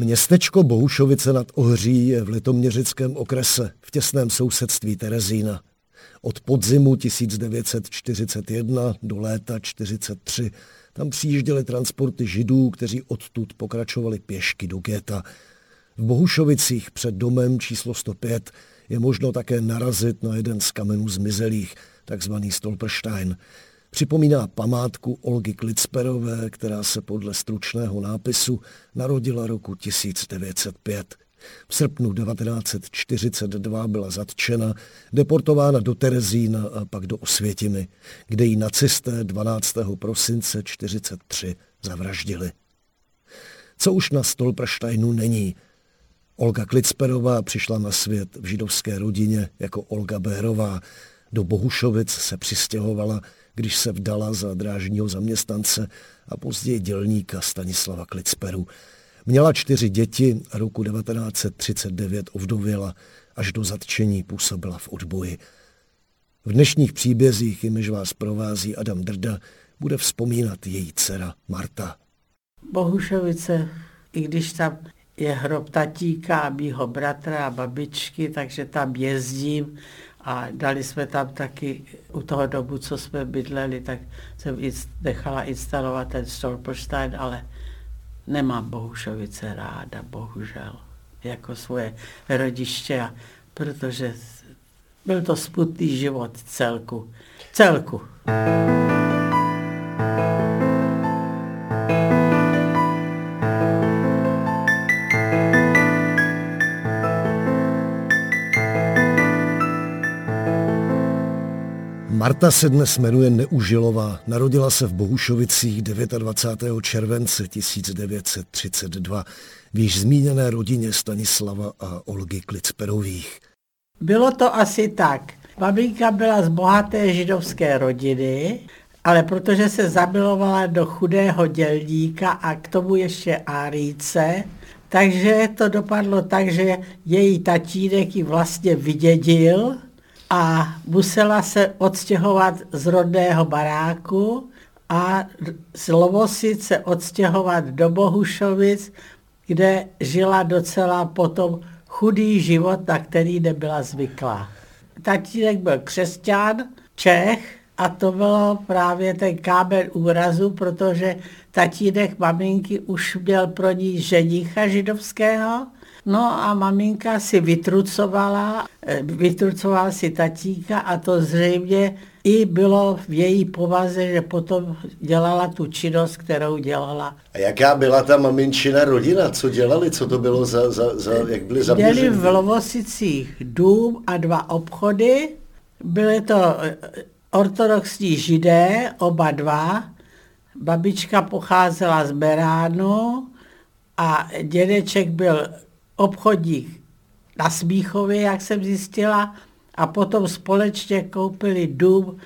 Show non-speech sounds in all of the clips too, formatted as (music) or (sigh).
Městečko Bohušovice nad Ohří je v litoměřickém okrese v těsném sousedství Terezína. Od podzimu 1941 do léta 1943 tam přijížděly transporty židů, kteří odtud pokračovali pěšky do geta. V Bohušovicích před domem číslo 105 je možno také narazit na jeden z kamenů zmizelých, takzvaný Stolperstein. Připomíná památku Olgy Klicperové, která se podle stručného nápisu narodila roku 1905. V srpnu 1942 byla zatčena, deportována do Terezína a pak do Osvětimi, kde ji nacisté 12. prosince 1943 zavraždili. Co už na Stolpersteinu není. Olga Klicperová přišla na svět v židovské rodině jako Olga Bérová. Do Bohušovic se přistěhovala, když se vdala za drážního zaměstnance a později dělníka Stanislava Klicperu. Měla čtyři děti a roku 1939 ovdověla, až do zatčení působila v odboji. V dnešních příbězích, jimiž vás provází Adam Drda, bude vzpomínat její dcera Marta. Bohušovice, i když tam je hrob tatíka a mýho bratra a babičky, takže tam jezdím a dali jsme tam taky u toho dobu, co jsme bydleli, tak jsem nechala instalovat ten Stolperstein, ale nemám Bohušovice ráda, bohužel, jako svoje rodiště, protože byl to smutný život celku. Celku. Marta se dnes jmenuje Neužilová. Narodila se v Bohušovicích 29. července 1932 v již zmíněné rodině Stanislava a Olgy Klicperových. Bylo to asi tak. Babinka byla z bohaté židovské rodiny, ale protože se zamilovala do chudého dělníka a k tomu ještě Árice, takže to dopadlo tak, že její tatínek ji vlastně vydědil a musela se odstěhovat z rodného baráku a z Lovosic se odstěhovat do Bohušovic, kde žila docela potom chudý život, na který nebyla zvyklá. Tatínek byl křesťan, Čech, a to bylo právě ten kábel úrazu, protože tatínek maminky už měl pro ní ženicha židovského No a maminka si vytrucovala, eh, vytrucovala si tatíka a to zřejmě i bylo v její povaze, že potom dělala tu činnost, kterou dělala. A jaká byla ta maminčina rodina? Co dělali? Co to bylo za, za, za jak byli zaměření? Měli v Lovosicích dům a dva obchody. Byly to eh, ortodoxní židé, oba dva. Babička pocházela z Beránu a dědeček byl obchodník na Smíchově, jak jsem zjistila, a potom společně koupili dům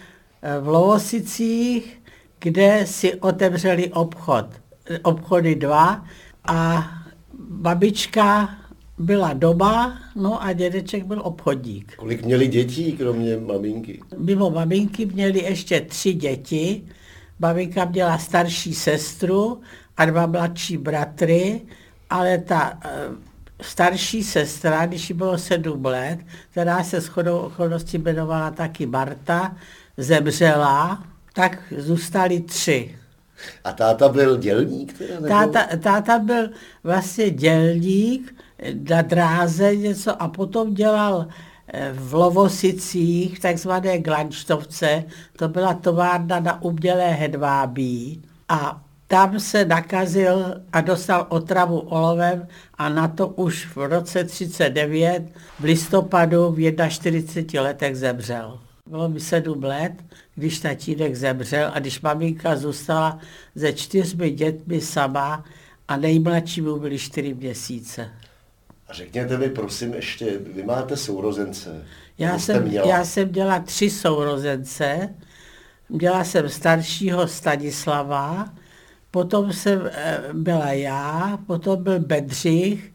eh, v Lovosicích, kde si otevřeli obchod, obchody dva a babička byla doma, no a dědeček byl obchodník. Kolik měli dětí, kromě maminky? Mimo maminky měli ještě tři děti. Maminka měla starší sestru a dva mladší bratry, ale ta eh, starší sestra, když jí bylo sedm let, která se shodou okolností jmenovala taky Marta, zemřela, tak zůstali tři. A táta byl dělník? Teda, nebo? Táta, táta byl vlastně dělník na dráze něco a potom dělal eh, v Lovosicích, takzvané Glanštovce, to byla továrna na umělé hedvábí a tam se nakazil a dostal otravu olovem a na to už v roce 39 v listopadu v 41 letech zemřel. Bylo mi sedm let, když tatínek zemřel a když maminka zůstala se čtyřmi dětmi sama a nejmladší mu byly čtyři měsíce. A řekněte mi, prosím, ještě, vy máte sourozence. Já jsem, já jsem měla tři sourozence. Měla jsem staršího Stanislava, potom jsem eh, byla já, potom byl Bedřich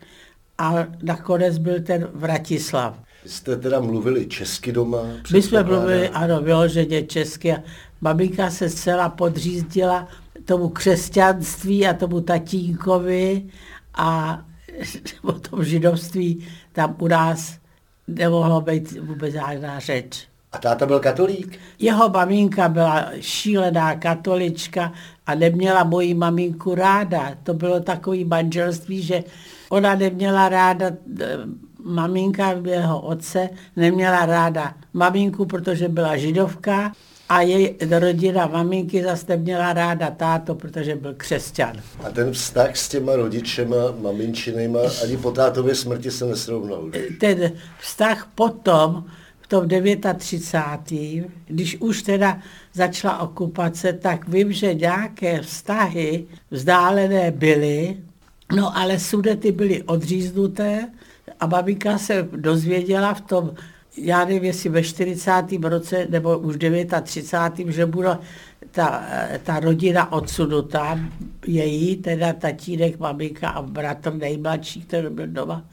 a nakonec byl ten Vratislav. Vy jste teda mluvili česky doma? My jsme mluvili, ano, vyloženě česky. Maminka se zcela podřízdila tomu křesťanství a tomu tatínkovi a (laughs) o tom židovství tam u nás nemohlo být vůbec žádná řeč. A táta byl katolík? Jeho maminka byla šílená katolička a neměla moji maminku ráda. To bylo takové manželství, že ona neměla ráda, eh, maminka jeho otce neměla ráda maminku, protože byla židovka a její rodina maminky zase neměla ráda táto, protože byl křesťan. A ten vztah s těma rodičema, maminčinejma, ani po tátově smrti se nesrovnal? Ten vztah potom, tom 39. když už teda začala okupace, tak vím, že nějaké vztahy vzdálené byly, no ale sudety byly odříznuté a babika se dozvěděla v tom já nevím, jestli ve 40. roce nebo už 39. že bude ta, ta rodina odsunutá, její, teda tatínek, maminka a bratr nejmladší, který byl doma,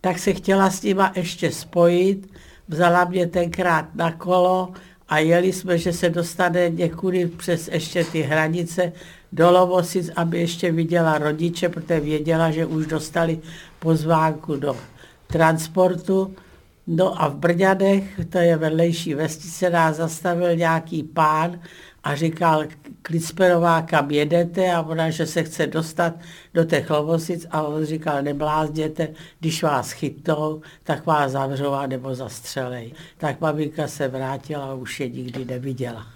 tak se chtěla s nima ještě spojit, vzala mě tenkrát na kolo a jeli jsme, že se dostane někudy přes ještě ty hranice do Lovosic, aby ještě viděla rodiče, protože věděla, že už dostali pozvánku do transportu. No a v Brňadech, to je vedlejší vesnice, nás zastavil nějaký pán a říkal, Klicperová, kam jedete? A ona, že se chce dostat do těch Lovosic a on říkal, neblázděte, když vás chytou, tak vás zavřou a nebo zastřelej. Tak maminka se vrátila a už je nikdy neviděla.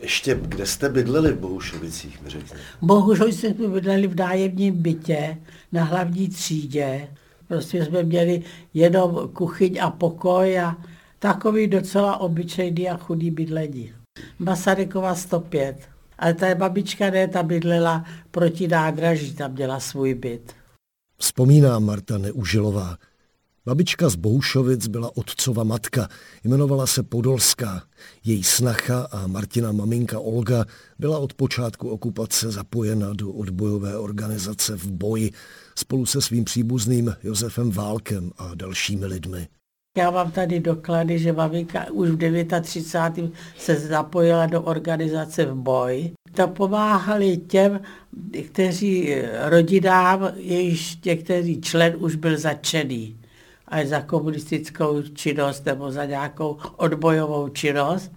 Ještě, kde jste bydleli v Bohušovicích, mi řekněte? Bohužel jsme bydleli v nájemním bytě na hlavní třídě. Prostě jsme měli jenom kuchyň a pokoj a takový docela obyčejný a chudý bydlení. Masarykova 105. Ale ta babička ne, ta bydlela proti nádraží, tam měla svůj byt. Vzpomíná Marta Neužilová. Babička z Boušovic byla otcova matka, jmenovala se Podolská. Její snacha a Martina maminka Olga byla od počátku okupace zapojena do odbojové organizace v boji spolu se svým příbuzným Josefem Válkem a dalšími lidmi. Já mám tady doklady, že maminka už v 39. se zapojila do organizace v boj. To pomáhali těm, kteří rodinám, jejichž některý člen už byl začený až za komunistickou činnost nebo za nějakou odbojovou činnost.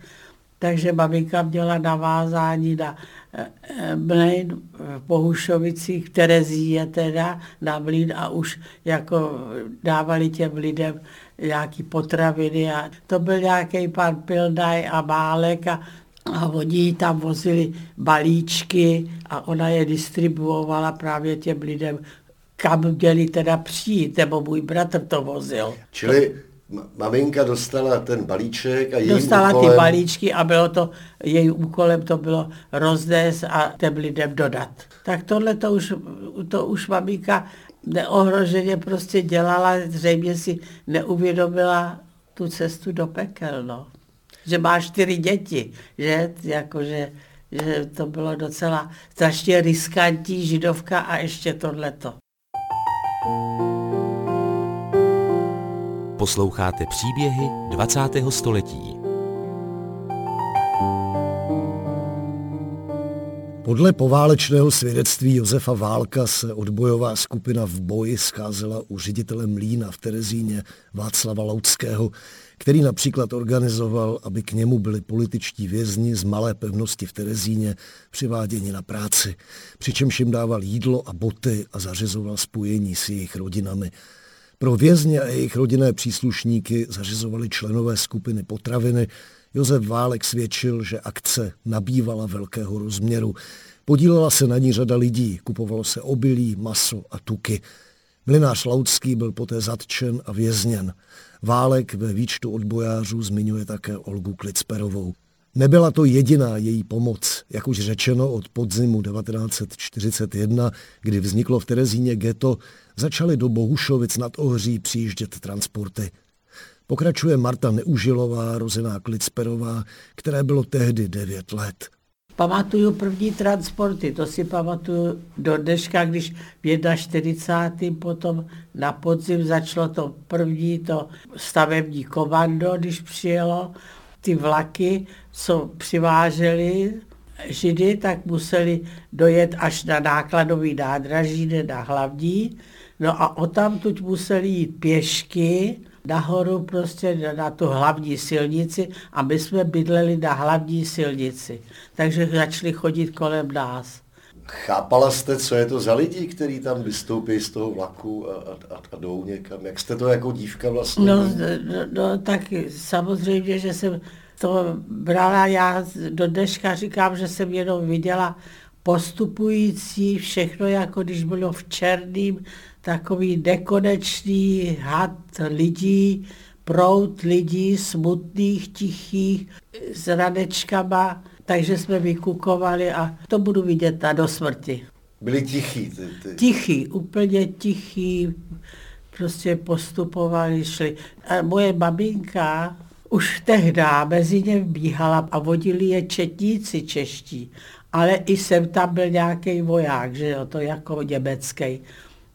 Takže maminka měla navázání na eh, eh, mlejn v Bohušovicích, Terezíje teda, na mlín a už jako dávali těm lidem nějaký potraviny a to byl nějaký pan Pildaj a Málek a, a oni tam vozili balíčky a ona je distribuovala právě těm lidem kam měli teda přijít, nebo můj bratr to vozil. Čili maminka dostala ten balíček a její Dostala úkolem... ty balíčky a bylo to, její úkolem to bylo rozdést a těm lidem dodat. Tak tohle to už, to už maminka neohroženě prostě dělala, zřejmě si neuvědomila tu cestu do pekel, no. Že má čtyři děti, že, jakože, že to bylo docela strašně riskantní židovka a ještě tohleto. Posloucháte příběhy 20. století. Podle poválečného svědectví Josefa Válka se odbojová skupina v boji scházela u ředitele Mlína v Terezíně Václava Laudského, který například organizoval, aby k němu byli političtí vězni z malé pevnosti v Terezíně přiváděni na práci, přičemž jim dával jídlo a boty a zařizoval spojení s jejich rodinami. Pro vězně a jejich rodinné příslušníky zařizovali členové skupiny potraviny. Josef Válek svědčil, že akce nabývala velkého rozměru. Podílela se na ní řada lidí, kupovalo se obilí, maso a tuky. Mlinář Laudský byl poté zatčen a vězněn. Válek ve výčtu odbojářů zmiňuje také Olgu Klicperovou. Nebyla to jediná její pomoc, jak už řečeno od podzimu 1941, kdy vzniklo v Terezíně ghetto, začaly do Bohušovic nad Ohří přijíždět transporty. Pokračuje Marta Neužilová, rozená Klicperová, které bylo tehdy 9 let. Pamatuju první transporty, to si pamatuju do dneška, když v 41. potom na podzim začalo to první to stavební komando, když přijelo ty vlaky, co přiváželi Židy, tak museli dojet až na nákladový nádraží, ne na hlavní. No a o tuď museli jít pěšky nahoru prostě na tu hlavní silnici a my jsme bydleli na hlavní silnici. Takže začali chodit kolem nás. Chápala jste, co je to za lidi, kteří tam vystoupí z toho vlaku a, a, a jdou někam? Jak jste to jako dívka vlastně? No, no, no tak samozřejmě, že jsem to brala, já do dneška říkám, že jsem jenom viděla postupující, všechno jako když bylo v černým, takový nekonečný had lidí, prout lidí, smutných, tichých, s radečkama, takže jsme vykukovali a to budu vidět na do smrti. Byli tichý. Ty, ty. Tichý, úplně tichý, prostě postupovali, šli. A moje babinka už tehdy mezi ně vbíhala a vodili je četníci čeští, ale i jsem tam byl nějaký voják, že jo, to jako německý.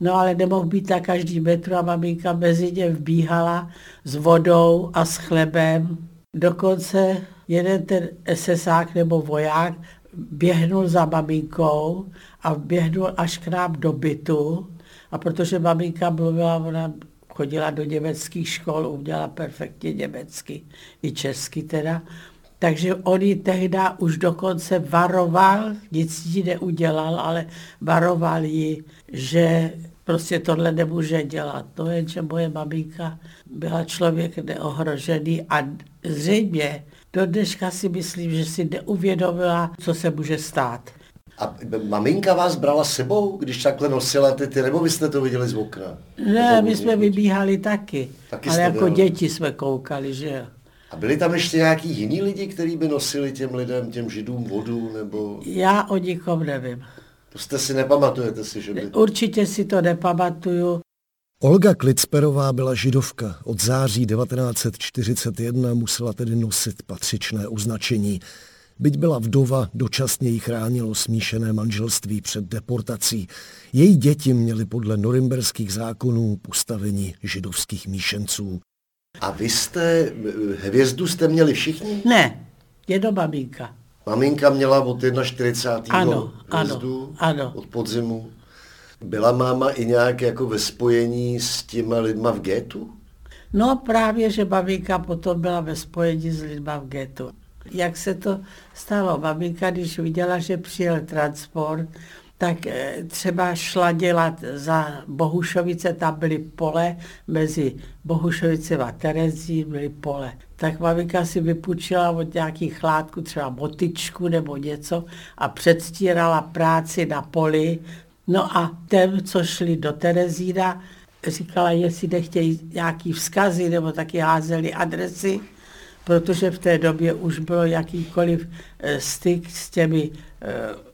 No ale nemohl být na každý metru a maminka mezi ně vbíhala s vodou a s chlebem. Dokonce jeden ten SSák nebo voják běhnul za maminkou a běhnul až k nám do bytu. A protože maminka mluvila, ona chodila do německých škol, uměla perfektně německy, i česky teda. Takže on ji tehdy už dokonce varoval, nic jí neudělal, ale varoval ji, že prostě tohle nemůže dělat. To je, že moje maminka byla člověk neohrožený a zřejmě do dneška si myslím, že si neuvědomila, co se může stát. A maminka vás brala sebou, když takhle nosila ty, ty nebo vy jste to viděli z okna? Ne, my jsme vybíhali taky, taky ale jako dělali. děti jsme koukali, že jo. A byli tam ještě nějaký jiní lidi, kteří by nosili těm lidem, těm židům vodu, nebo... Já o nikom nevím. To jste si nepamatujete si, že by... Určitě si to nepamatuju. Olga Klicperová byla židovka. Od září 1941 musela tedy nosit patřičné označení. Byť byla vdova, dočasně jí chránilo smíšené manželství před deportací. Její děti měly podle norimberských zákonů postavení židovských míšenců. A vy jste, hvězdu jste měli všichni? Ne, je do babínka. Maminka měla od 41. Ano, hvězdu, ano, ano. od podzimu. Byla máma i nějak jako ve spojení s těma lidma v getu? No právě, že babinka potom byla ve spojení s lidma v getu. Jak se to stalo? Babinka, když viděla, že přijel transport, tak eh, třeba šla dělat za Bohušovice, tam byly pole, mezi Bohušovicem a Terezí byly pole. Tak maminka si vypůjčila od nějakých chlátků třeba motičku nebo něco a předstírala práci na poli. No a těm, co šli do Terezína, říkala, jestli nechtějí nějaký vzkazy nebo taky házeli adresy, protože v té době už bylo jakýkoliv eh, styk s těmi eh,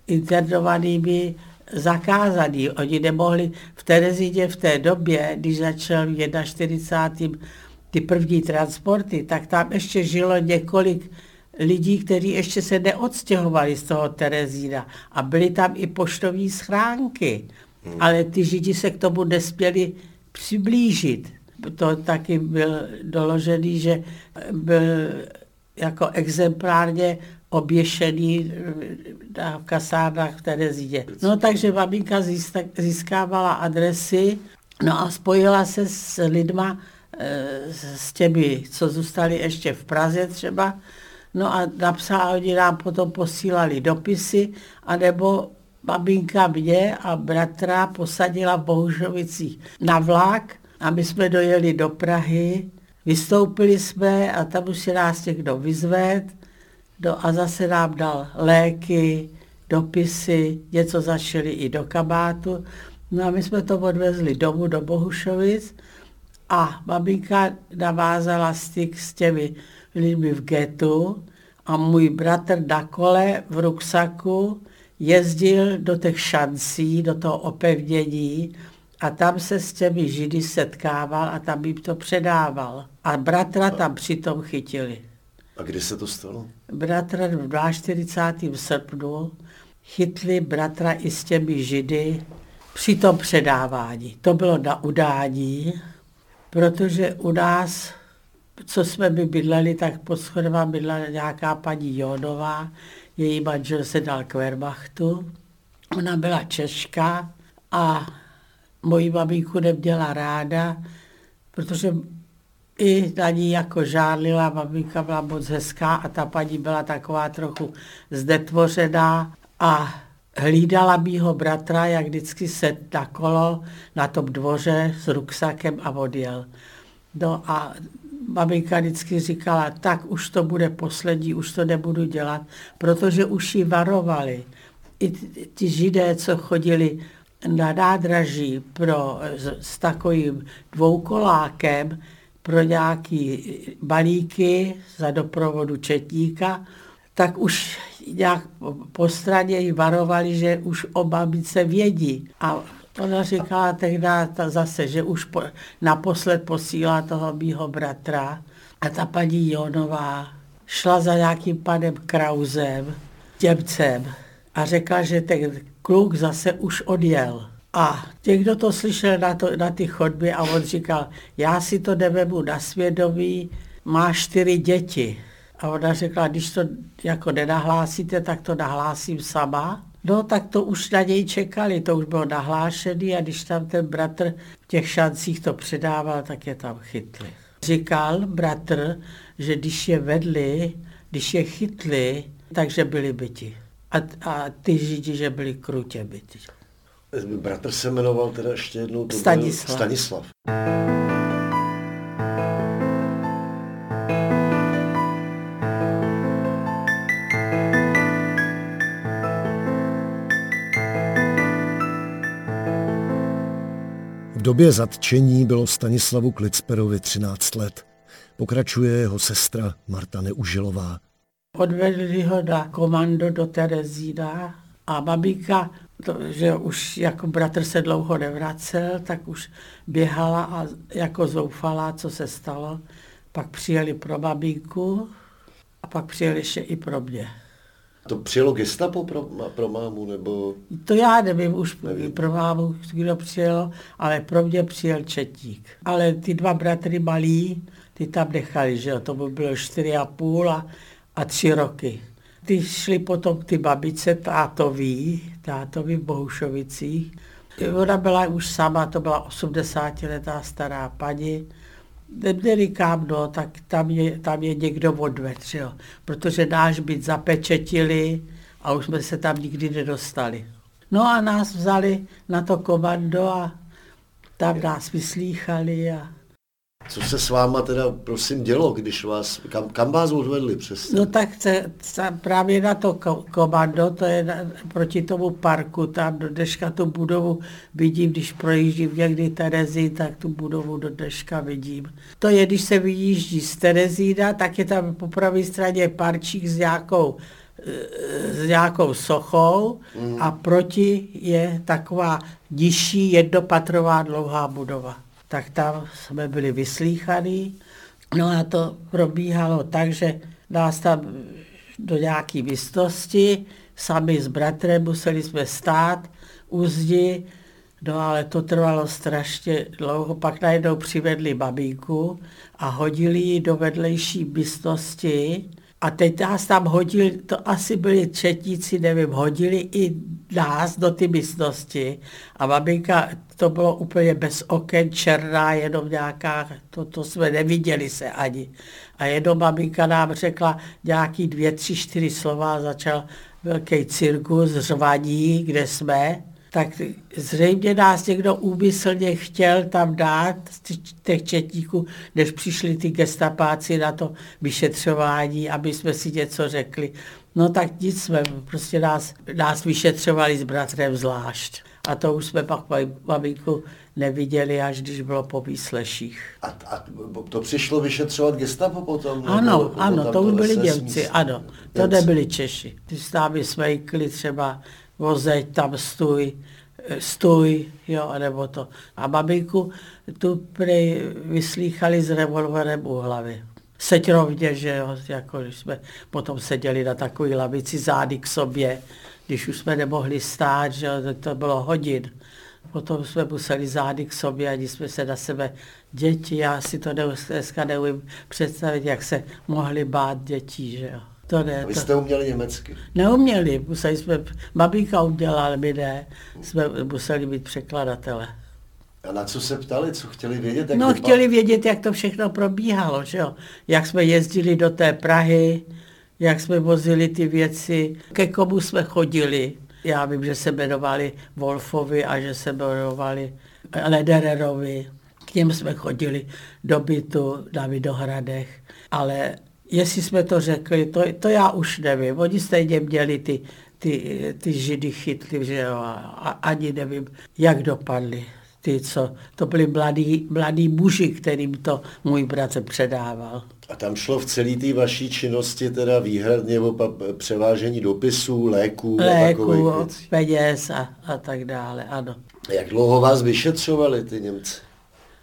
internovanými zakázaný. Oni nemohli v Terezíně v té době, když začal v 41. ty první transporty, tak tam ještě žilo několik lidí, kteří ještě se neodstěhovali z toho Terezína. A byly tam i poštové schránky. Hmm. Ale ty židi se k tomu nespěli přiblížit. To taky byl doložený, že byl jako exemplárně oběšený eh, v kasárnách v Terezíně. No takže babinka získávala adresy, no a spojila se s lidma, eh, s těmi, co zůstali ještě v Praze třeba, no a napsala, oni nám potom posílali dopisy, anebo babinka mě a bratra posadila v Bohužovicích na vlak a my jsme dojeli do Prahy, vystoupili jsme a tam už si nás někdo vyzved, do, a zase nám dal léky, dopisy, něco zašili i do kabátu. No a my jsme to odvezli domů do Bohušovic a babinka navázala styk s těmi lidmi v getu a můj bratr na kole v ruksaku jezdil do těch šancí, do toho opevnění a tam se s těmi židy setkával a tam jim to předával. A bratra tam přitom chytili. A kdy se to stalo? Bratra v 42. srpnu chytli bratra i s těmi židy při tom předávání. To bylo na udání, protože u nás, co jsme by bydleli, tak pod schodem bydlela nějaká paní Jónová, její manžel se dal k Wehrmachtu. Ona byla Češka a moji maminku neměla ráda, protože i na ní jako žádlila, maminka byla moc hezká a ta paní byla taková trochu zdetvořená a hlídala mýho bratra, jak vždycky se na kolo na tom dvoře s ruksakem a odjel. No a maminka vždycky říkala, tak už to bude poslední, už to nebudu dělat, protože už ji varovali. I ti židé, co chodili na nádraží pro, s, s takovým dvoukolákem pro nějaký balíky za doprovodu četníka, tak už nějak po straně jí varovali, že už o babice vědí. A ona říkala tehdy zase, že už po, naposled posílá toho mýho bratra. A ta paní Jonová šla za nějakým panem Krauzem, Němcem, a řekla, že ten kluk zase už odjel. A někdo to slyšel na, to, na ty chodby a on říkal, já si to nevemu na svědomí, má čtyři děti. A ona řekla, když to jako nenahlásíte, tak to nahlásím sama. No tak to už na něj čekali, to už bylo nahlášený a když tam ten bratr v těch šancích to předával, tak je tam chytli. Říkal bratr, že když je vedli, když je chytli, takže byli byti. A, a ty židi, že byli krutě byti. Bratr se jmenoval teda ještě jednou Stanislav. Stanislav. V době zatčení bylo Stanislavu Klicperovi 13 let. Pokračuje jeho sestra Marta Neužilová. Odvedli ho na komando do Terezína a babíka, to, že už jako bratr se dlouho nevracel, tak už běhala a jako zoufala, co se stalo. Pak přijeli pro babíku a pak přijeli ještě i pro mě. To přijelo gestapo pro, pro mámu, nebo... To já nevím už nevím. pro mámu, kdo přijel, ale pro mě přijel Četník. Ale ty dva bratry malí, ty tam nechali, že jo, to by bylo čtyři a půl a, a tři roky. Ty šli potom ty babice tátový, tátový v Bohušovicích. Ona byla už sama, to byla 80-letá stará paní. Kam, no, tak tam je, tam je někdo odved, jo. protože náš byt zapečetili a už jsme se tam nikdy nedostali. No a nás vzali na to komando a tam nás vyslýchali a co se s váma teda, prosím, dělo, když vás, kam, kam vás odvedli přesně? No tak se, se, právě na to komando, to je na, proti tomu parku, tam do dneška tu budovu vidím, když projíždím někdy Terezí, tak tu budovu do dneška vidím. To je, když se vyjíždí z Terezína, tak je tam po pravé straně parčík s nějakou s nějakou sochou mm. a proti je taková nižší jednopatrová dlouhá budova tak tam jsme byli vyslíchaní. No a to probíhalo tak, že nás tam do nějaké místnosti, sami s bratrem museli jsme stát u zdi, no ale to trvalo strašně dlouho. Pak najednou přivedli babíku a hodili ji do vedlejší místnosti a teď nás tam hodili, to asi byli třetíci, nevím, hodili i nás do ty místnosti a babinka, to bylo úplně bez oken, černá, jenom nějaká, to, to jsme neviděli se ani. A jenom babinka nám řekla nějaký dvě, tři, čtyři slova a začal velký cirkus, řvaní, kde jsme tak zřejmě nás někdo úmyslně chtěl tam dát z těch četníků, než přišli ty gestapáci na to vyšetřování, aby jsme si něco řekli. No tak nic jsme, prostě nás, nás vyšetřovali s bratrem zvlášť. A to už jsme pak babinku neviděli, až když bylo po výsleších. A, a to přišlo vyšetřovat gestapo potom? Ano, nebo, ano, to už byli Němci, ano. To nebyli Češi. Ty s námi smejkli třeba vozeď, tam stůj, stůj, jo, nebo to. A babinku tu prej vyslýchali s revolverem u hlavy. Seď rovně, že jo, jako když jsme potom seděli na takové lavici zády k sobě, když už jsme nemohli stát, že jo, to bylo hodin. Potom jsme museli zády k sobě, ani jsme se na sebe děti, já si to dneska neumím představit, jak se mohli bát dětí, že jo. To ne, vy jste to... uměli německy? Neuměli, museli jsme, babíka udělala, my ne, jsme museli být překladatele. A na co se ptali, co chtěli vědět? Jak no, vypadá? chtěli vědět, jak to všechno probíhalo, že jo. Jak jsme jezdili do té Prahy, jak jsme vozili ty věci, ke komu jsme chodili. Já vím, že se jmenovali Wolfovi a že se jmenovali Ledererovi. K něm jsme chodili do bytu na Vidohradech, ale jestli jsme to řekli, to, to já už nevím. Oni stejně měli ty, ty, ty židy chytli, že jo, a ani nevím, jak dopadli. Ty, co, to byli mladí, mladí muži, kterým to můj bratr předával. A tam šlo v celé té vaší činnosti teda výhradně o převážení dopisů, léků, léků a peněz a, a tak dále, ano. Jak dlouho vás vyšetřovali ty Němci?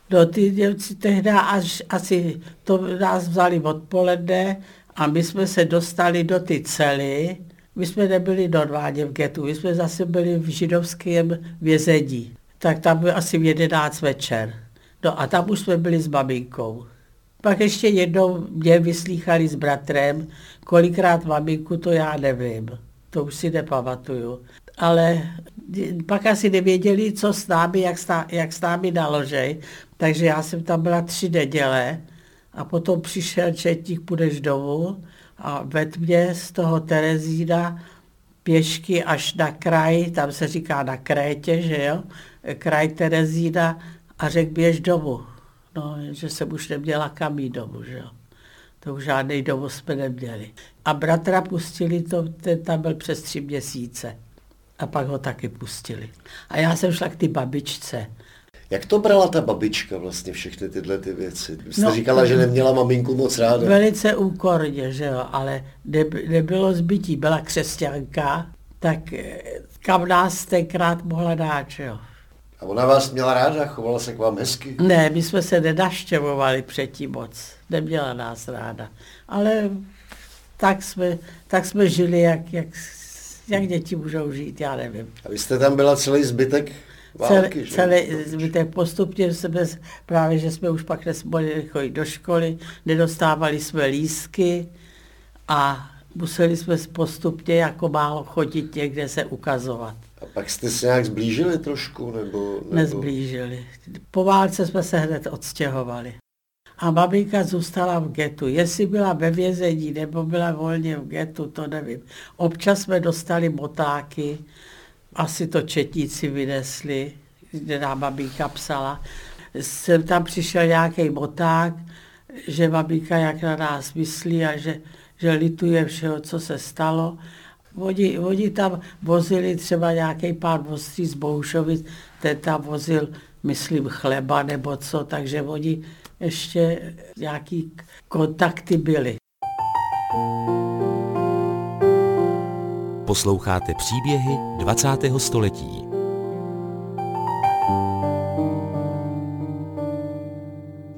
No ty Němci tehdy až asi to nás vzali odpoledne a my jsme se dostali do ty cely. My jsme nebyli normálně v getu, my jsme zase byli v židovském vězení. Tak tam byl asi v 11 večer. No a tam už jsme byli s maminkou. Pak ještě jednou mě vyslýchali s bratrem, kolikrát maminku, to já nevím. To už si nepamatuju. Ale pak asi nevěděli, co s námi, jak, stá, jak s námi naložej. Takže já jsem tam byla tři neděle a potom přišel četník, půjdeš domů a ved mě z toho Terezína pěšky až na kraj, tam se říká na Krétě, že jo, kraj Terezína a řekl běž domů. No, že jsem už neměla kam jít domů, že jo. To už žádný domů jsme neměli. A bratra pustili, to, ten tam byl přes tři měsíce. A pak ho taky pustili. A já jsem šla k ty babičce. Jak to brala ta babička vlastně všechny tyhle ty věci? Vy jste no, říkala, že neměla maminku moc ráda. Velice úkorně, že jo, ale ne, nebylo zbytí, byla křesťanka, tak eh, kam nás tenkrát mohla dát, že jo. A ona vás měla ráda, chovala se k vám hezky? Ne, my jsme se nedaštěvovali předtím moc. Neměla nás ráda. Ale tak jsme, tak jsme žili, jak, jak, jak děti můžou žít, já nevím. A vy jste tam byla celý zbytek války, že? Celý zbytek postupně jsme, právě, že jsme už pak nesmohli chodit do školy, nedostávali jsme lísky a museli jsme postupně jako málo chodit někde se ukazovat. A pak jste se nějak zblížili trošku? Nebo, nebo... Nezblížili. Po válce jsme se hned odstěhovali. A babinka zůstala v getu. Jestli byla ve vězení nebo byla volně v getu, to nevím. Občas jsme dostali motáky, asi to četníci vynesli, kde nám babinka psala. Jsem tam přišel nějaký moták, že babinka jak na nás myslí a že, že lituje všeho, co se stalo Oni, oni tam vozili třeba nějaký pár vozcí z Boušovic, ten tam vozil, myslím, chleba nebo co, takže oni ještě nějaký kontakty byly. Posloucháte příběhy 20. století.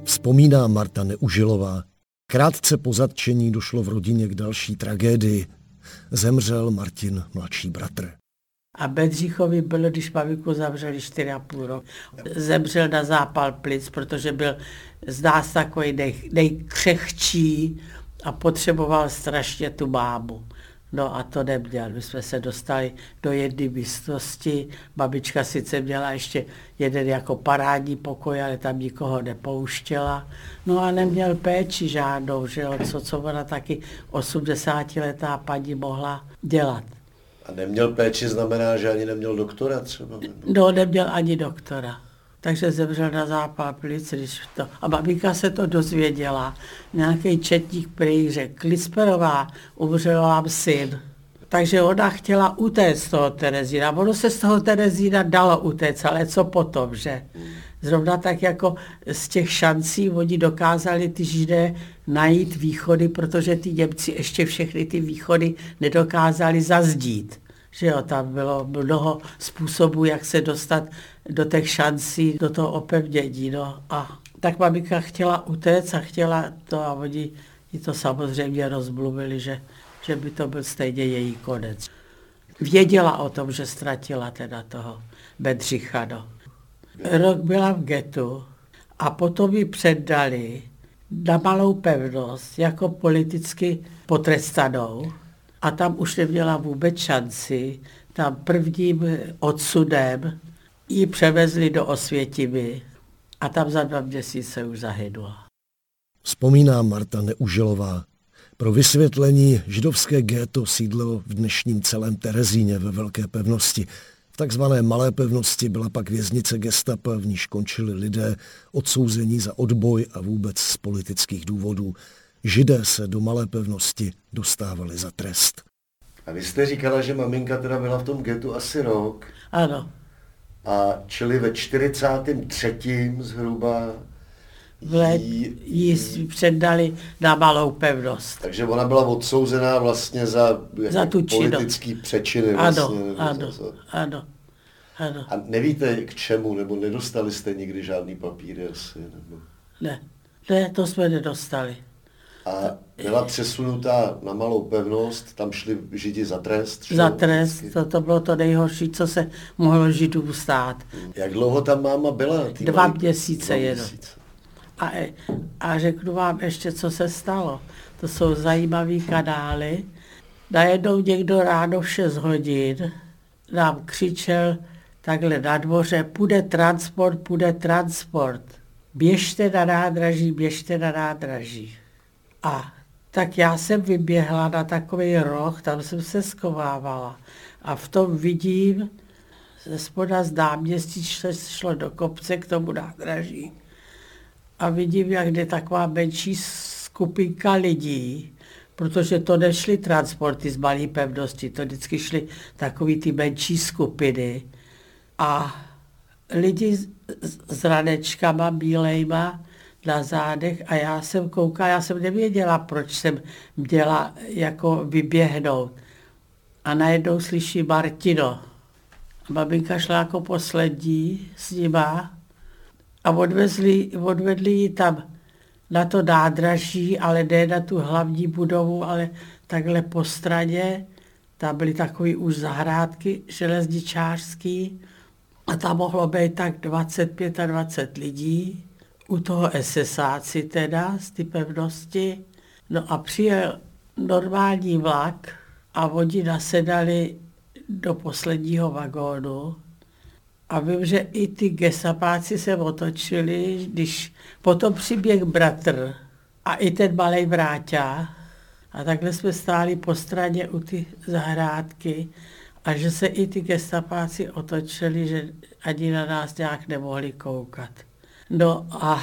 Vzpomíná Marta Neužilová. Krátce po zatčení došlo v rodině k další tragédii zemřel Martin, mladší bratr. A Bedřichovi bylo, když Paviku zavřeli 4,5 rok. Zemřel na zápal plic, protože byl z nás takový nej, nejkřehčí a potřeboval strašně tu mámu. No a to neměl. My jsme se dostali do jedné místnosti. Babička sice měla ještě jeden jako parádní pokoj, ale tam nikoho nepouštěla. No a neměl péči žádnou, že jo, co, co ona taky 80-letá paní mohla dělat. A neměl péči znamená, že ani neměl doktora třeba? No, neměl ani doktora. Takže zemřel na zápal plic, když to... A babinka se to dozvěděla. Nějaký četník prý řekl, Lisperová, umřel vám syn. takže ona chtěla utéct z toho Terezína. Ono se z toho Terezína dalo utéct, ale co potom, že? Zrovna tak jako z těch šancí oni dokázali ty židé najít východy, protože ty Němci ještě všechny ty východy nedokázali zazdít. Že jo, tam bylo mnoho způsobů, jak se dostat do těch šancí, do toho opevnění. No. A tak maminka chtěla utéct a chtěla to a oni ji to samozřejmě rozmluvili, že, že by to byl stejně její konec. Věděla o tom, že ztratila teda toho Bedřicha. No. Rok byla v getu a potom ji předali na malou pevnost jako politicky potrestanou a tam už neměla vůbec šanci. Tam prvním odsudem ji převezli do Osvětimi a tam za dva měsíce už zahynula. Vzpomíná Marta Neužilová. Pro vysvětlení židovské géto sídlo v dnešním celém Terezíně ve Velké pevnosti. V takzvané Malé pevnosti byla pak věznice gestapa, v níž končili lidé odsouzení za odboj a vůbec z politických důvodů. Židé se do Malé pevnosti dostávali za trest. A vy jste říkala, že maminka teda byla v tom getu asi rok. Ano. A čili ve 43. zhruba let jí předali na malou pevnost. Takže ona byla odsouzená vlastně za, za tu politický přečiny. Vlastně, ano, ano, za, ano, ano. A nevíte k čemu, nebo nedostali jste nikdy žádný papíry asi? Nebo... Ne, ne, to jsme nedostali. A byla přesunutá na malou pevnost, tam šli židi za trest? Za trest, to, to bylo to nejhorší, co se mohlo židům stát. Jak dlouho tam máma byla? Dva měsíce jenom. A, a řeknu vám ještě, co se stalo. To jsou zajímavé kanály. Najednou někdo ráno v 6 hodin nám křičel takhle na dvoře, půjde transport, půjde transport. Běžte na nádraží, běžte na nádraží. A tak já jsem vyběhla na takový roh, tam jsem se skovávala. A v tom vidím, ze spoda z náměstí se šlo do kopce k tomu nádraží a vidím, jak jde taková menší skupinka lidí, protože to nešly transporty z malé pevnosti, to vždycky šly takový ty menší skupiny. A lidi s ranečkama bílejma na zádech a já jsem koukala, já jsem nevěděla, proč jsem měla jako vyběhnout. A najednou slyší Martino. A babinka šla jako poslední s nima a odvezli, odvedli ji tam na to nádraží, ale ne na tu hlavní budovu, ale takhle po straně. Tam byly takové už zahrádky železničářský a tam mohlo být tak 25 a 20 lidí. U toho SSáci teda z ty pevnosti. No a přijel normální vlak a oni nasedali do posledního vagónu a vím, že i ty gesapáci se otočili, když potom přiběh bratr a i ten malý vráťa. A takhle jsme stáli po straně u ty zahrádky a že se i ty gestapáci otočili, že ani na nás nějak nemohli koukat. No a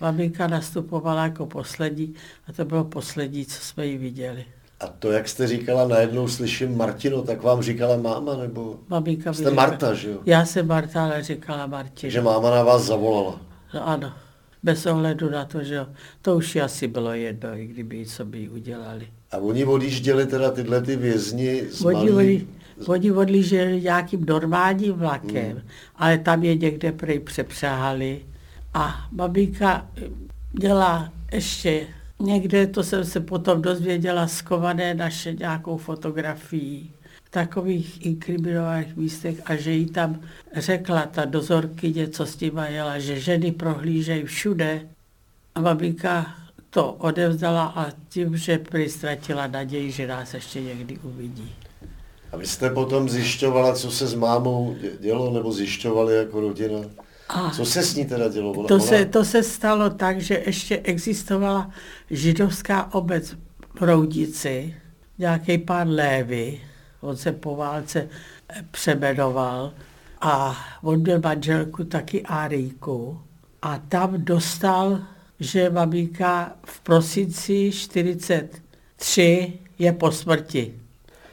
maminka nastupovala jako poslední a to bylo poslední, co jsme ji viděli. A to, jak jste říkala, najednou slyším Martino, tak vám říkala máma, nebo Maminka jste Marta, že jo? Já jsem Marta, ale říkala Martino. Že máma na vás zavolala. No ano, bez ohledu na to, že jo. To už asi bylo jedno, i kdyby co by udělali. A oni odjížděli teda tyhle ty vězni z oni, malý... oni odjížděli nějakým normálním vlakem, hmm. ale tam je někde prej přepřáhali. A babinka měla ještě Někde to jsem se potom dozvěděla skované naše nějakou fotografii v takových inkriminovaných místech a že jí tam řekla ta dozorkyně, co s tím jela, že ženy prohlížejí všude a babinka to odevzdala a tím, že prý ztratila naději, že nás ještě někdy uvidí. A vy jste potom zjišťovala, co se s mámou dělo, nebo zjišťovali jako rodina? A Co se s ní teda dělo? To se, to se stalo tak, že ještě existovala židovská obec v Roudici, nějaký pán Lévy, on se po válce přemedoval a on měl manželku taky Árijku a tam dostal, že maminka v prosinci 43 je po smrti.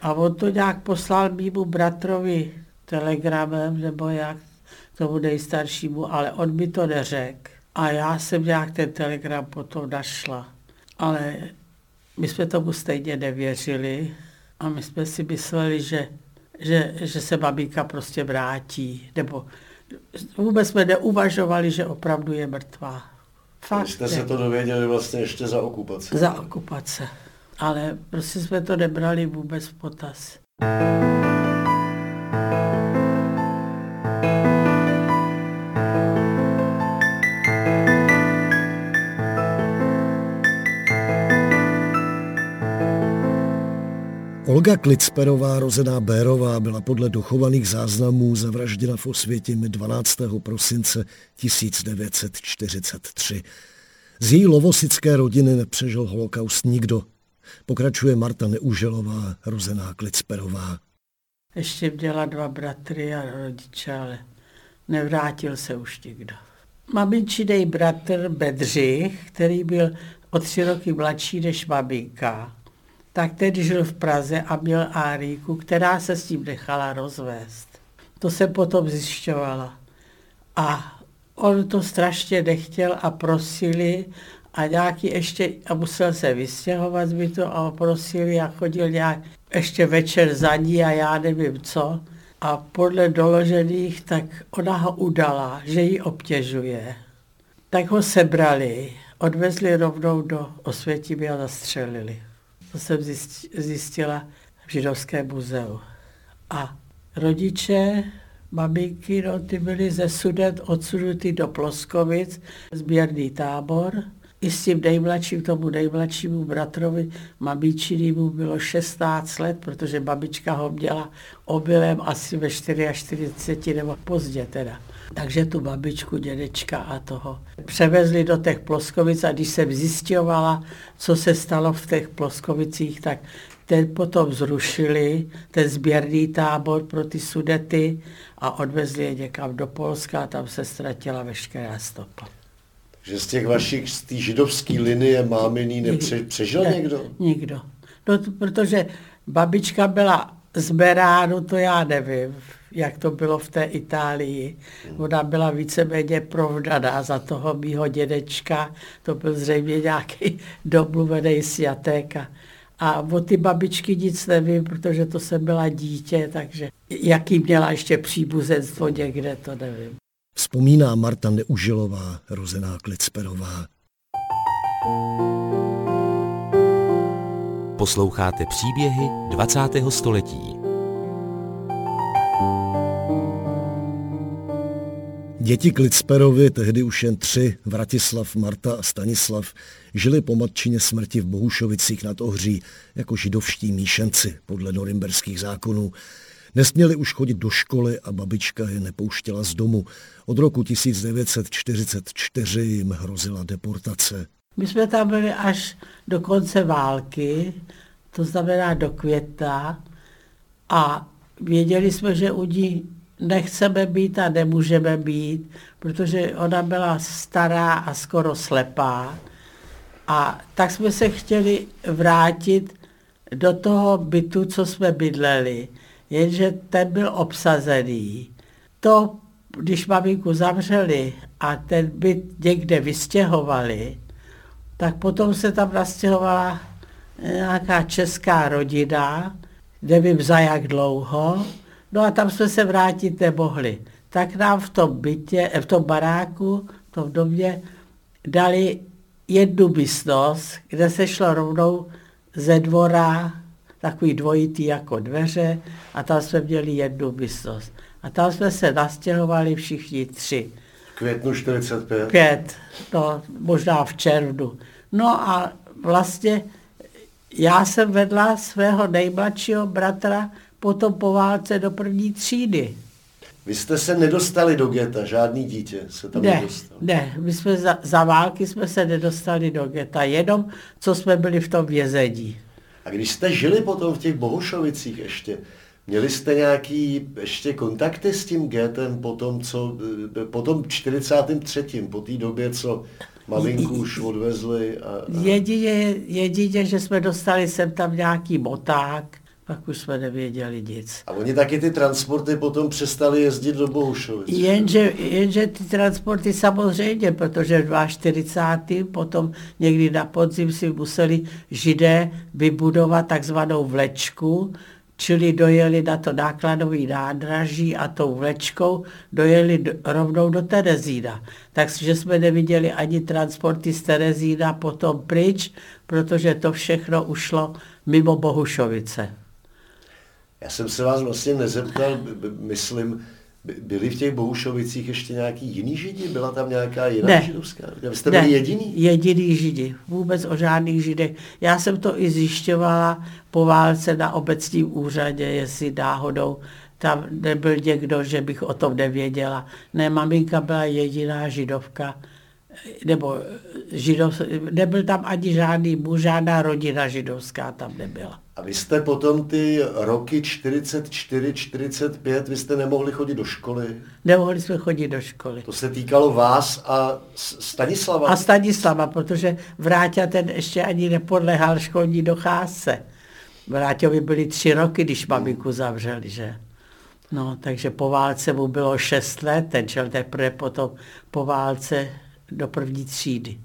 A on to nějak poslal mýmu bratrovi telegramem, nebo jak tomu nejstaršímu, ale on mi to neřekl. A já jsem nějak ten telegram potom našla. Ale my jsme tomu stejně nevěřili a my jsme si mysleli, že, že, že se babíka prostě vrátí. Nebo vůbec jsme neuvažovali, že opravdu je mrtvá. Fakt. Vy jste se to dověděli vlastně ještě za okupace. Za okupace. Ale prostě jsme to nebrali vůbec v potaz. Olga Klicperová, rozená Bérová, byla podle dochovaných záznamů zavražděna v Osvětimi 12. prosince 1943. Z její lovosické rodiny nepřežil holokaust nikdo. Pokračuje Marta Neuželová, rozená Klicperová. Ještě měla dva bratry a rodiče, ale nevrátil se už nikdo. Maminčinej bratr Bedřich, který byl o tři roky mladší než maminka, tak tedy žil v Praze a měl Áriku, která se s ním nechala rozvést. To se potom zjišťovala. A on to strašně nechtěl a prosili a nějaký ještě, a musel se vystěhovat z bytu a prosili a chodil nějak ještě večer za ní a já nevím co. A podle doložených, tak ona ho udala, že ji obtěžuje. Tak ho sebrali, odvezli rovnou do Osvětimi a zastřelili. To jsem zjistila v židovském muzeu. A rodiče, maminky, no, ty byly ze Sudet odsudutý do Ploskovic, sběrný tábor. I s tím nejmladším, tomu nejmladšímu bratrovi, mamičinému bylo 16 let, protože babička ho měla obilem asi ve 44 nebo pozdě teda. Takže tu babičku, dědečka a toho převezli do těch Ploskovic a když jsem zjistěvala, co se stalo v těch Ploskovicích, tak ten potom zrušili, ten sběrný tábor pro ty sudety a odvezli je někam do Polska a tam se ztratila veškerá stopa. Takže z těch vašich, z té židovské linie máminý nepře, přežil ne, někdo? Nikdo. No, protože babička byla z Beránu, to já nevím jak to bylo v té Itálii. Ona byla víceméně provdaná za toho mýho dědečka, to byl zřejmě nějaký (laughs) domluvený sjatek. A, a o ty babičky nic nevím, protože to jsem byla dítě, takže jaký měla ještě příbuzenstvo někde, to nevím. Vzpomíná Marta Neužilová, rozená Klicperová. Posloucháte příběhy 20. století. Děti Klicperovi, tehdy už jen tři, Vratislav, Marta a Stanislav, žili po matčině smrti v Bohušovicích nad Ohří jako židovští míšenci podle norimberských zákonů. Nesměli už chodit do školy a babička je nepouštěla z domu. Od roku 1944 jim hrozila deportace. My jsme tam byli až do konce války, to znamená do května, a věděli jsme, že u ní nechceme být a nemůžeme být, protože ona byla stará a skoro slepá. A tak jsme se chtěli vrátit do toho bytu, co jsme bydleli, jenže ten byl obsazený. To, když maminku zavřeli a ten byt někde vystěhovali, tak potom se tam nastěhovala nějaká česká rodina, nevím za jak dlouho, No a tam jsme se vrátit nemohli. Tak nám v tom bytě, v tom baráku, v tom domě dali jednu místnost, kde se šlo rovnou ze dvora, takový dvojitý jako dveře, a tam jsme měli jednu místnost. A tam jsme se nastěhovali všichni tři. Květnu 45? Pět, no možná v červnu. No a vlastně já jsem vedla svého nejmladšího bratra potom po válce do první třídy. Vy jste se nedostali do geta, žádný dítě se tam ne, nedostal. Ne, my jsme za, za války jsme se nedostali do geta, jenom co jsme byli v tom vězení. A když jste žili potom v těch Bohušovicích ještě, měli jste nějaký ještě kontakty s tím getem po tom, co, po tom 43. po té době, co maminku už odvezli? A, a... Jedině, jedině, že jsme dostali sem tam nějaký moták, pak už jsme nevěděli nic. A oni taky ty transporty potom přestali jezdit do Bohušovic. Jenže, jenže ty transporty samozřejmě, protože v 42. potom někdy na podzim si museli židé vybudovat takzvanou vlečku, čili dojeli na to nákladový nádraží a tou vlečkou dojeli do, rovnou do Terezína. Takže jsme neviděli ani transporty z Terezína potom pryč, protože to všechno ušlo mimo Bohušovice. Já jsem se vás vlastně nezeptal, myslím, byli v těch Bohušovicích ještě nějaký jiný židi? Byla tam nějaká jiná ne. židovská? Vy jste byli jediný? jediný židi. Vůbec o žádných židech. Já jsem to i zjišťovala po válce na obecním úřadě, jestli náhodou tam nebyl někdo, že bych o tom nevěděla. Ne, maminka byla jediná židovka, nebo židov, nebyl tam ani žádný muž, žádná rodina židovská tam nebyla. A vy jste potom ty roky 44, 45, vy jste nemohli chodit do školy? Nemohli jsme chodit do školy. To se týkalo vás a Stanislava? A Stanislava, protože Vráťa ten ještě ani nepodlehal školní docházce. Vráťovi byly tři roky, když maminku zavřeli, že? No, takže po válce mu bylo šest let, ten šel teprve potom po válce do první třídy.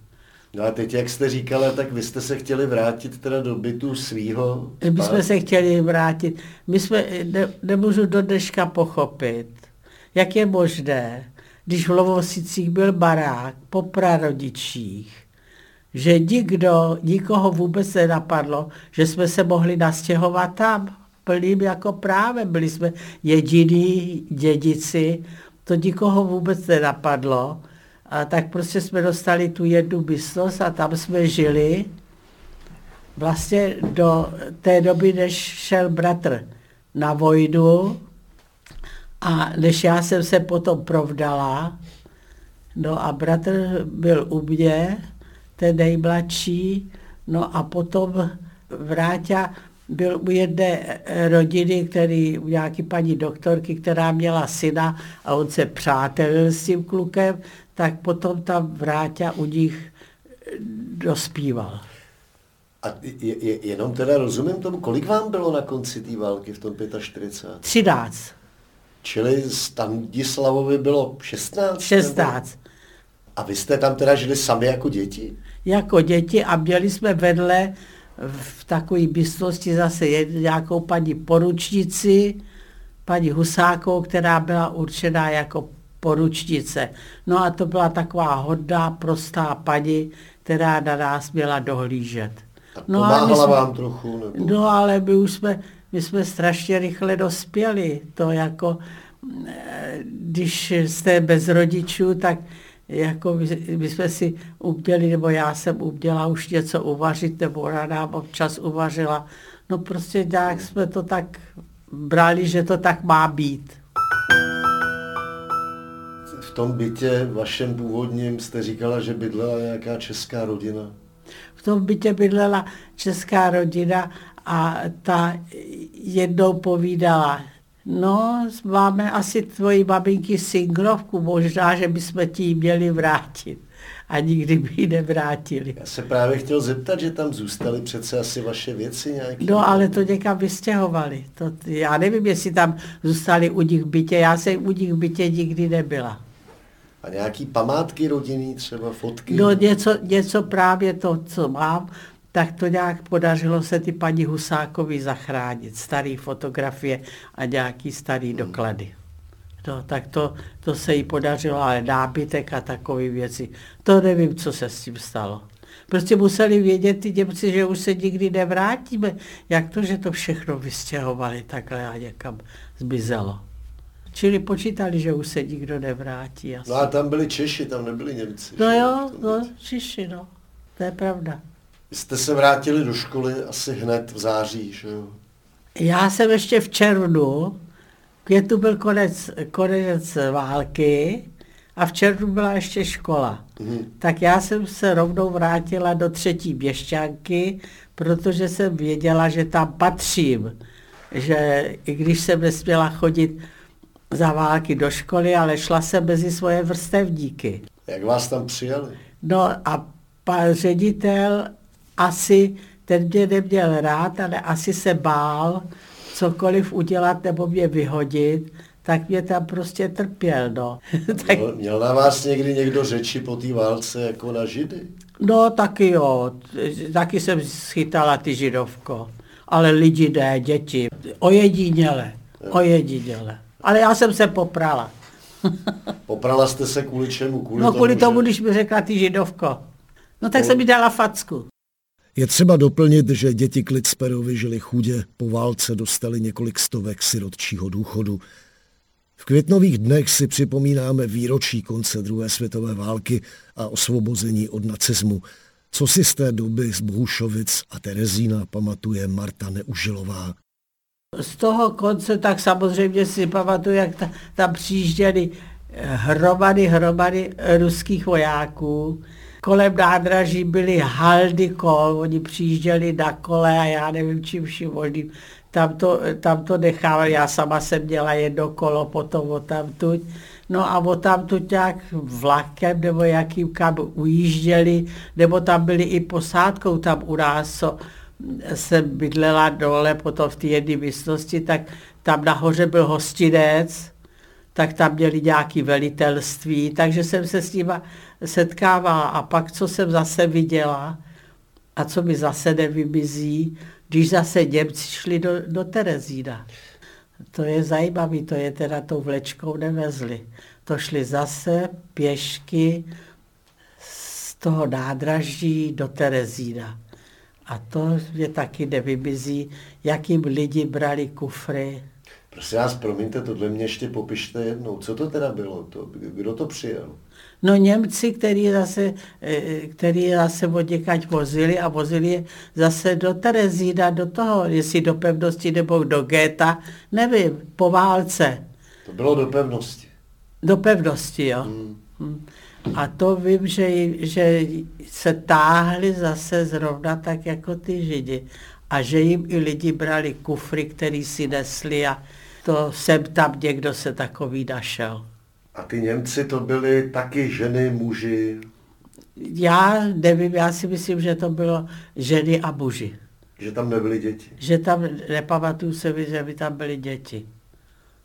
No a teď, jak jste říkala, tak vy jste se chtěli vrátit teda do bytu svýho? My jsme se chtěli vrátit. My jsme, ne, nemůžu do dneška pochopit, jak je možné, když v Lovosicích byl barák po prarodičích, že nikdo, nikoho vůbec nenapadlo, že jsme se mohli nastěhovat tam plným jako právem. Byli jsme jediní dědici, to nikoho vůbec nenapadlo. A tak prostě jsme dostali tu jednu místnost a tam jsme žili vlastně do té doby, než šel bratr na vojnu a než já jsem se potom provdala, no a bratr byl u mě, ten nejmladší, no a potom Vráťa byl u jedné rodiny, který, u nějaký paní doktorky, která měla syna a on se přátelil s tím klukem, tak potom tam Vráťa u nich dospíval. A je, je, jenom teda rozumím tomu, kolik vám bylo na konci té války v tom 45? 13. Čili Stanislavovi bylo 16? 16. Nebo? A vy jste tam teda žili sami jako děti? Jako děti a měli jsme vedle v takové místnosti zase nějakou paní poručnici, paní Husákou, která byla určená jako poručnice. No a to byla taková hodná, prostá paní, která na nás měla dohlížet. A no pomáhala jsme, vám trochu? Nebo? No ale my už jsme, my jsme strašně rychle dospěli. To jako, eh, když jste bez rodičů, tak jako my, my jsme si uměli, nebo já jsem uměla už něco uvařit, nebo ona nám občas uvařila. No prostě nějak jsme to tak brali, že to tak má být. V tom bytě vašem původním jste říkala, že bydlela nějaká česká rodina. V tom bytě bydlela česká rodina a ta jednou povídala, No, máme asi tvoji babinky singlovku, možná, že bychom ti ji měli vrátit. A nikdy by ji nevrátili. Já se právě chtěl zeptat, že tam zůstaly přece asi vaše věci nějaké. No, ale to někam vystěhovali. To, já nevím, jestli tam zůstali u nich bytě. Já jsem u nich bytě nikdy nebyla. A nějaký památky rodinný, třeba fotky? No něco, něco právě to, co mám, tak to nějak podařilo se ty paní Husákovi zachránit. Staré fotografie a nějaký starý hmm. doklady. No, tak to, to se jí podařilo, ale nábytek a takové věci. To nevím, co se s tím stalo. Prostě museli vědět ty Němci, že už se nikdy nevrátíme. Jak to, že to všechno vystěhovali takhle a někam zmizelo. Čili počítali, že už se nikdo nevrátí. Asi. No a tam byli Češi, tam nebyli Němci. No jo, no, Češi, no. To je pravda. Vy jste se vrátili do školy asi hned v září, že jo? Já jsem ještě v červnu, v květnu byl konec, konec války a v červnu byla ještě škola. Mm. Tak já jsem se rovnou vrátila do třetí běšťanky, protože jsem věděla, že tam patřím. Že i když jsem nesměla chodit za války do školy, ale šla jsem mezi svoje vrstevníky. Jak vás tam přijali? No a pan ředitel asi ten mě neměl rád, ale asi se bál, cokoliv udělat nebo mě vyhodit, tak mě tam prostě trpěl, no. (laughs) tak... Měl, měl na vás někdy někdo řeči po té válce jako na židy? No taky jo, taky jsem schytala ty židovko, ale lidi ne, děti, ojediněle, ojediněle. Ale já jsem se poprala. Poprala jste se kvůli čemu? Kvůli no kvůli tomu, že... když mi řekla ty židovko. No tak no. jsem mi dala facku. Je třeba doplnit, že děti Klitsperovi žili chudě, po válce dostali několik stovek sirotčího důchodu. V květnových dnech si připomínáme výročí konce druhé světové války a osvobození od nacismu. Co si z té doby z Bohušovic a Terezína pamatuje Marta Neužilová? Z toho konce tak samozřejmě si pamatuju, jak ta, tam přijížděli hromady, hromady ruských vojáků. Kolem nádraží byly haldy kol, oni přijížděli na kole a já nevím čím vším možným. Tam to, tam to nechávali, já sama jsem měla jedno kolo potom o tamtuť. No a o tamtuť nějak vlakem nebo jakým kam ujížděli, nebo tam byli i posádkou tam u nás, co jsem bydlela dole potom v té jedné místnosti, tak tam nahoře byl hostinec, tak tam měli nějaké velitelství, takže jsem se s nima setkávala. A pak, co jsem zase viděla, a co mi zase nevymizí, když zase Němci šli do, do Terezína. To je zajímavé, to je teda tou vlečkou nevezli. To šli zase pěšky z toho nádraží do Terezína. A to je taky nevymizí, jakým lidi brali kufry, Prosím vás, promiňte, tohle mě ještě popište jednou. Co to teda bylo? To, kdo to přijel? No Němci, který zase, eh, který zase od vozili a vozili je zase do Terezína, do toho, jestli do pevnosti nebo do Géta, nevím, po válce. To bylo do pevnosti. Do pevnosti, jo. Hmm. hmm. A to vím, že, že se táhli zase zrovna tak jako ty židi. A že jim i lidi brali kufry, který si nesli a to jsem tam někdo se takový našel. A ty Němci to byly taky ženy, muži? Já nevím, já si myslím, že to bylo ženy a muži. Že tam nebyly děti? Že tam, nepamatuju se, že by tam byly děti.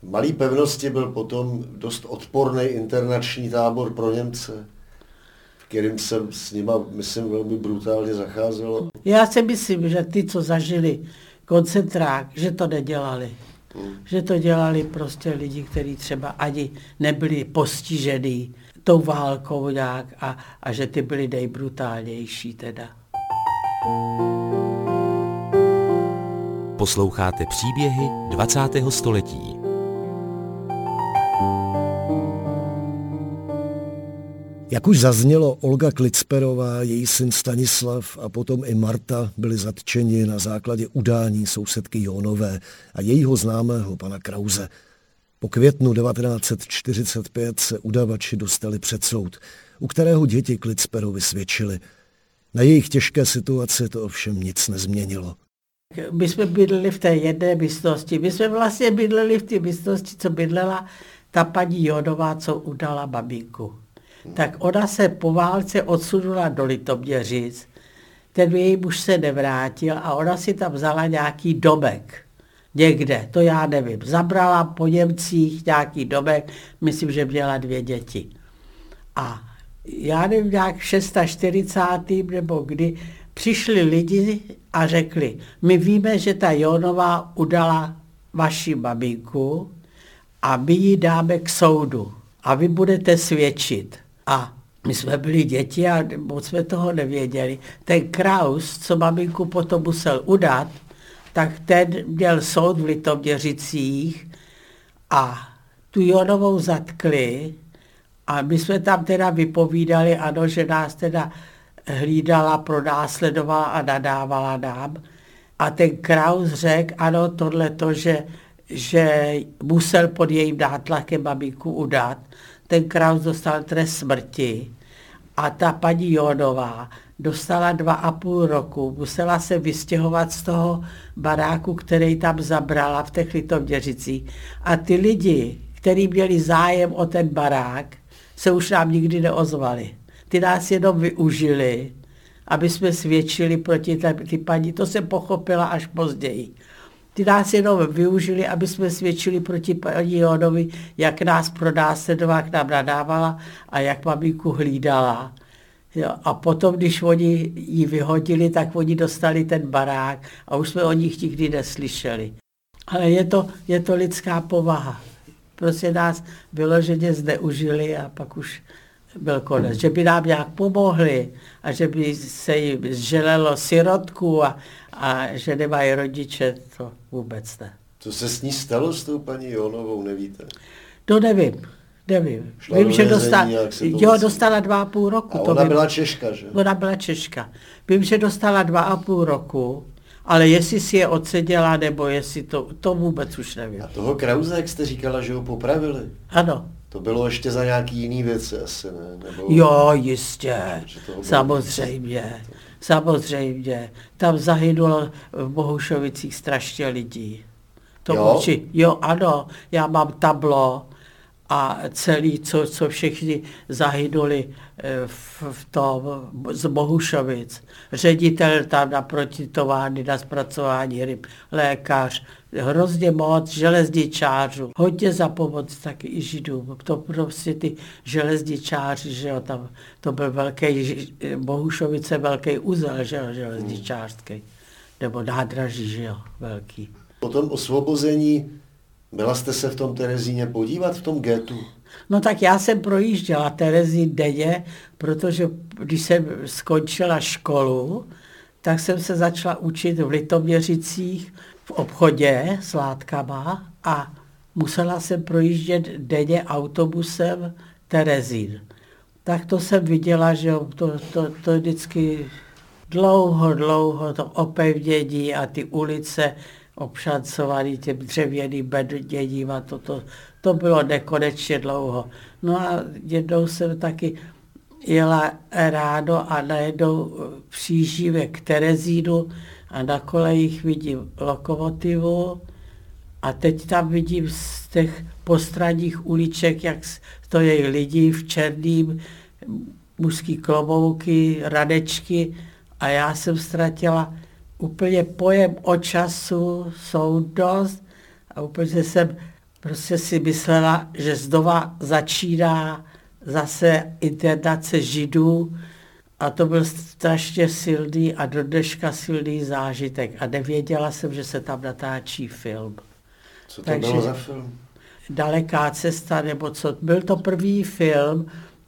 V malé pevnosti byl potom dost odporný internační tábor pro Němce, v kterým se s nima, myslím, velmi brutálně zacházelo. Já si myslím, že ty, co zažili koncentrák, že to nedělali. Že to dělali prostě lidi, kteří třeba ani nebyli postižený tou válkou nějak a, a že ty byly nejbrutálnější teda. Posloucháte příběhy 20. století. Jak už zaznělo, Olga Klicperová, její syn Stanislav a potom i Marta byli zatčeni na základě udání sousedky Jonové a jejího známého pana Krauze. Po květnu 1945 se udavači dostali před soud, u kterého děti Klicperovi svědčili. Na jejich těžké situaci to ovšem nic nezměnilo. My jsme bydleli v té jedné místnosti. My jsme vlastně bydleli v té místnosti, co bydlela ta paní Jodová, co udala babinku tak ona se po válce odsunula do Litoměřic, ten její muž se nevrátil a ona si tam vzala nějaký domek. Někde, to já nevím. Zabrala po Němcích nějaký domek, myslím, že měla dvě děti. A já nevím, nějak 640. nebo kdy přišli lidi a řekli, my víme, že ta Jonová udala vaši babinku a my ji dáme k soudu a vy budete svědčit. A my jsme byli děti a moc jsme toho nevěděli. Ten Kraus, co maminku potom musel udat, tak ten měl soud v Litoměřicích a tu Jonovou zatkli a my jsme tam teda vypovídali, ano, že nás teda hlídala, pronásledovala a nadávala nám. A ten Kraus řekl, ano, tohle to, že, že musel pod jejím nátlakem maminku udat, ten Kraus dostal trest smrti a ta paní Jónová dostala dva a půl roku, musela se vystěhovat z toho baráku, který tam zabrala v těch Litoměřicích. A ty lidi, kteří měli zájem o ten barák, se už nám nikdy neozvali. Ty nás jenom využili, aby jsme svědčili proti ty paní. To se pochopila až později. Ty nás jenom využili, aby jsme svědčili proti paní Jonovi, jak nás pronásledovala, jak nám nadávala a jak maminku hlídala. Jo, a potom, když oni ji vyhodili, tak oni dostali ten barák a už jsme o nich nikdy neslyšeli. Ale je to, je to lidská povaha. Prostě nás vyloženě zneužili a pak už byl konec. Že by nám nějak pomohli a že by se jim želelo sirotku a, a že nemají rodiče, to vůbec ne. Co se s ní stalo s tou paní Jonovou, nevíte? To nevím. Nevím. Šla Vím, do že dostala, jo, dostala dva a půl roku. A to ona vím. byla Češka, že? Ona byla Češka. Vím, že dostala dva a půl roku, ale jestli si je odseděla, nebo jestli to, to vůbec už nevím. A toho Krause, jak jste říkala, že ho popravili, Ano. To bylo ještě za nějaký jiný věci asi, ne? Nebo... Jo, jistě. Toho bylo Samozřejmě. Samozřejmě. Tam zahynulo v Bohušovicích strašně lidí. To Jo? určitě. Jo, ano. Já mám tablo a celý, co, co všichni zahynuli eh, v, v tom z Bohušovic. Ředitel tam naproti továrny na zpracování ryb, lékař, hrozně moc železničářů, hodně za pomoc taky i židům. To prostě ty železničáři, že jo, tam to byl velký, Bohušovice velký úzel, že jo, železničářský. Nebo nádraží, že jo, velký. Po tom osvobození byla jste se v tom Terezíně podívat, v tom getu? No tak já jsem projížděla Terezi denně, protože když jsem skončila školu, tak jsem se začala učit v Litoměřicích v obchodě s látkama a musela jsem projíždět denně autobusem Terezín. Tak to jsem viděla, že to, to, to vždycky dlouho, dlouho to opevnění a ty ulice obšancovaný těm dřevěným bedněním a to, to, to bylo nekonečně dlouho. No a jednou jsem taky jela ráno a najednou přijíždíme k Terezínu a na kolejích vidím lokomotivu a teď tam vidím z těch postranních uliček, jak stojí lidi v černým, mužský klobouky, radečky a já jsem ztratila úplně pojem o času, soudnost a úplně jsem prostě si myslela, že znova začíná zase internace židů a to byl strašně silný a do dneška silný zážitek a nevěděla jsem, že se tam natáčí film. Co to Takže- bylo za film? Daleká cesta, nebo co. Byl to první film,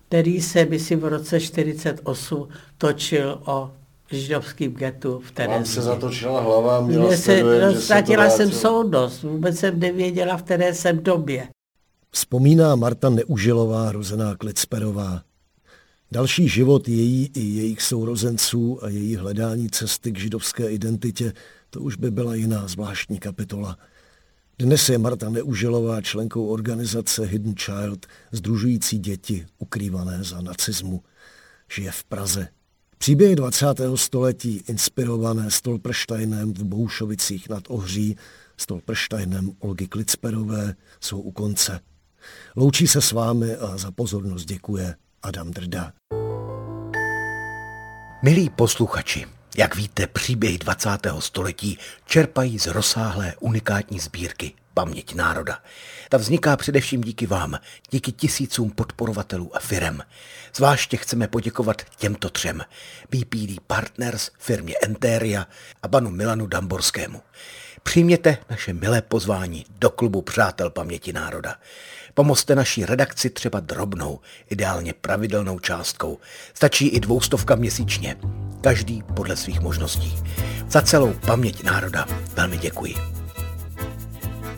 který se, myslím, v roce 48 točil o židovském getu v Vám Terezíně. se zatočila hlava, měla Mně jste se, dojem, no, ztratila jsem soudnost, vůbec jsem nevěděla, v které jsem době. Vzpomíná Marta Neužilová, rozená Klicperová. Další život její i jejich sourozenců a její hledání cesty k židovské identitě, to už by byla jiná zvláštní kapitola. Dnes je Marta Neužilová členkou organizace Hidden Child, združující děti ukrývané za nacismu. Žije v Praze. Příběhy 20. století, inspirované Stolpersteinem v Boušovicích nad Ohří, Stolpersteinem Olgy Klicperové, jsou u konce. Loučí se s vámi a za pozornost děkuje Adam Drda. Milí posluchači, jak víte, příběhy 20. století čerpají z rozsáhlé unikátní sbírky Paměť národa. Ta vzniká především díky vám, díky tisícům podporovatelů a firem. Zvláště chceme poděkovat těmto třem. BPD Partners, firmě Enteria a panu Milanu Damborskému. Přijměte naše milé pozvání do klubu Přátel paměti národa. Pomozte naší redakci třeba drobnou, ideálně pravidelnou částkou. Stačí i dvoustovka měsíčně. Každý podle svých možností. Za celou paměť národa velmi děkuji.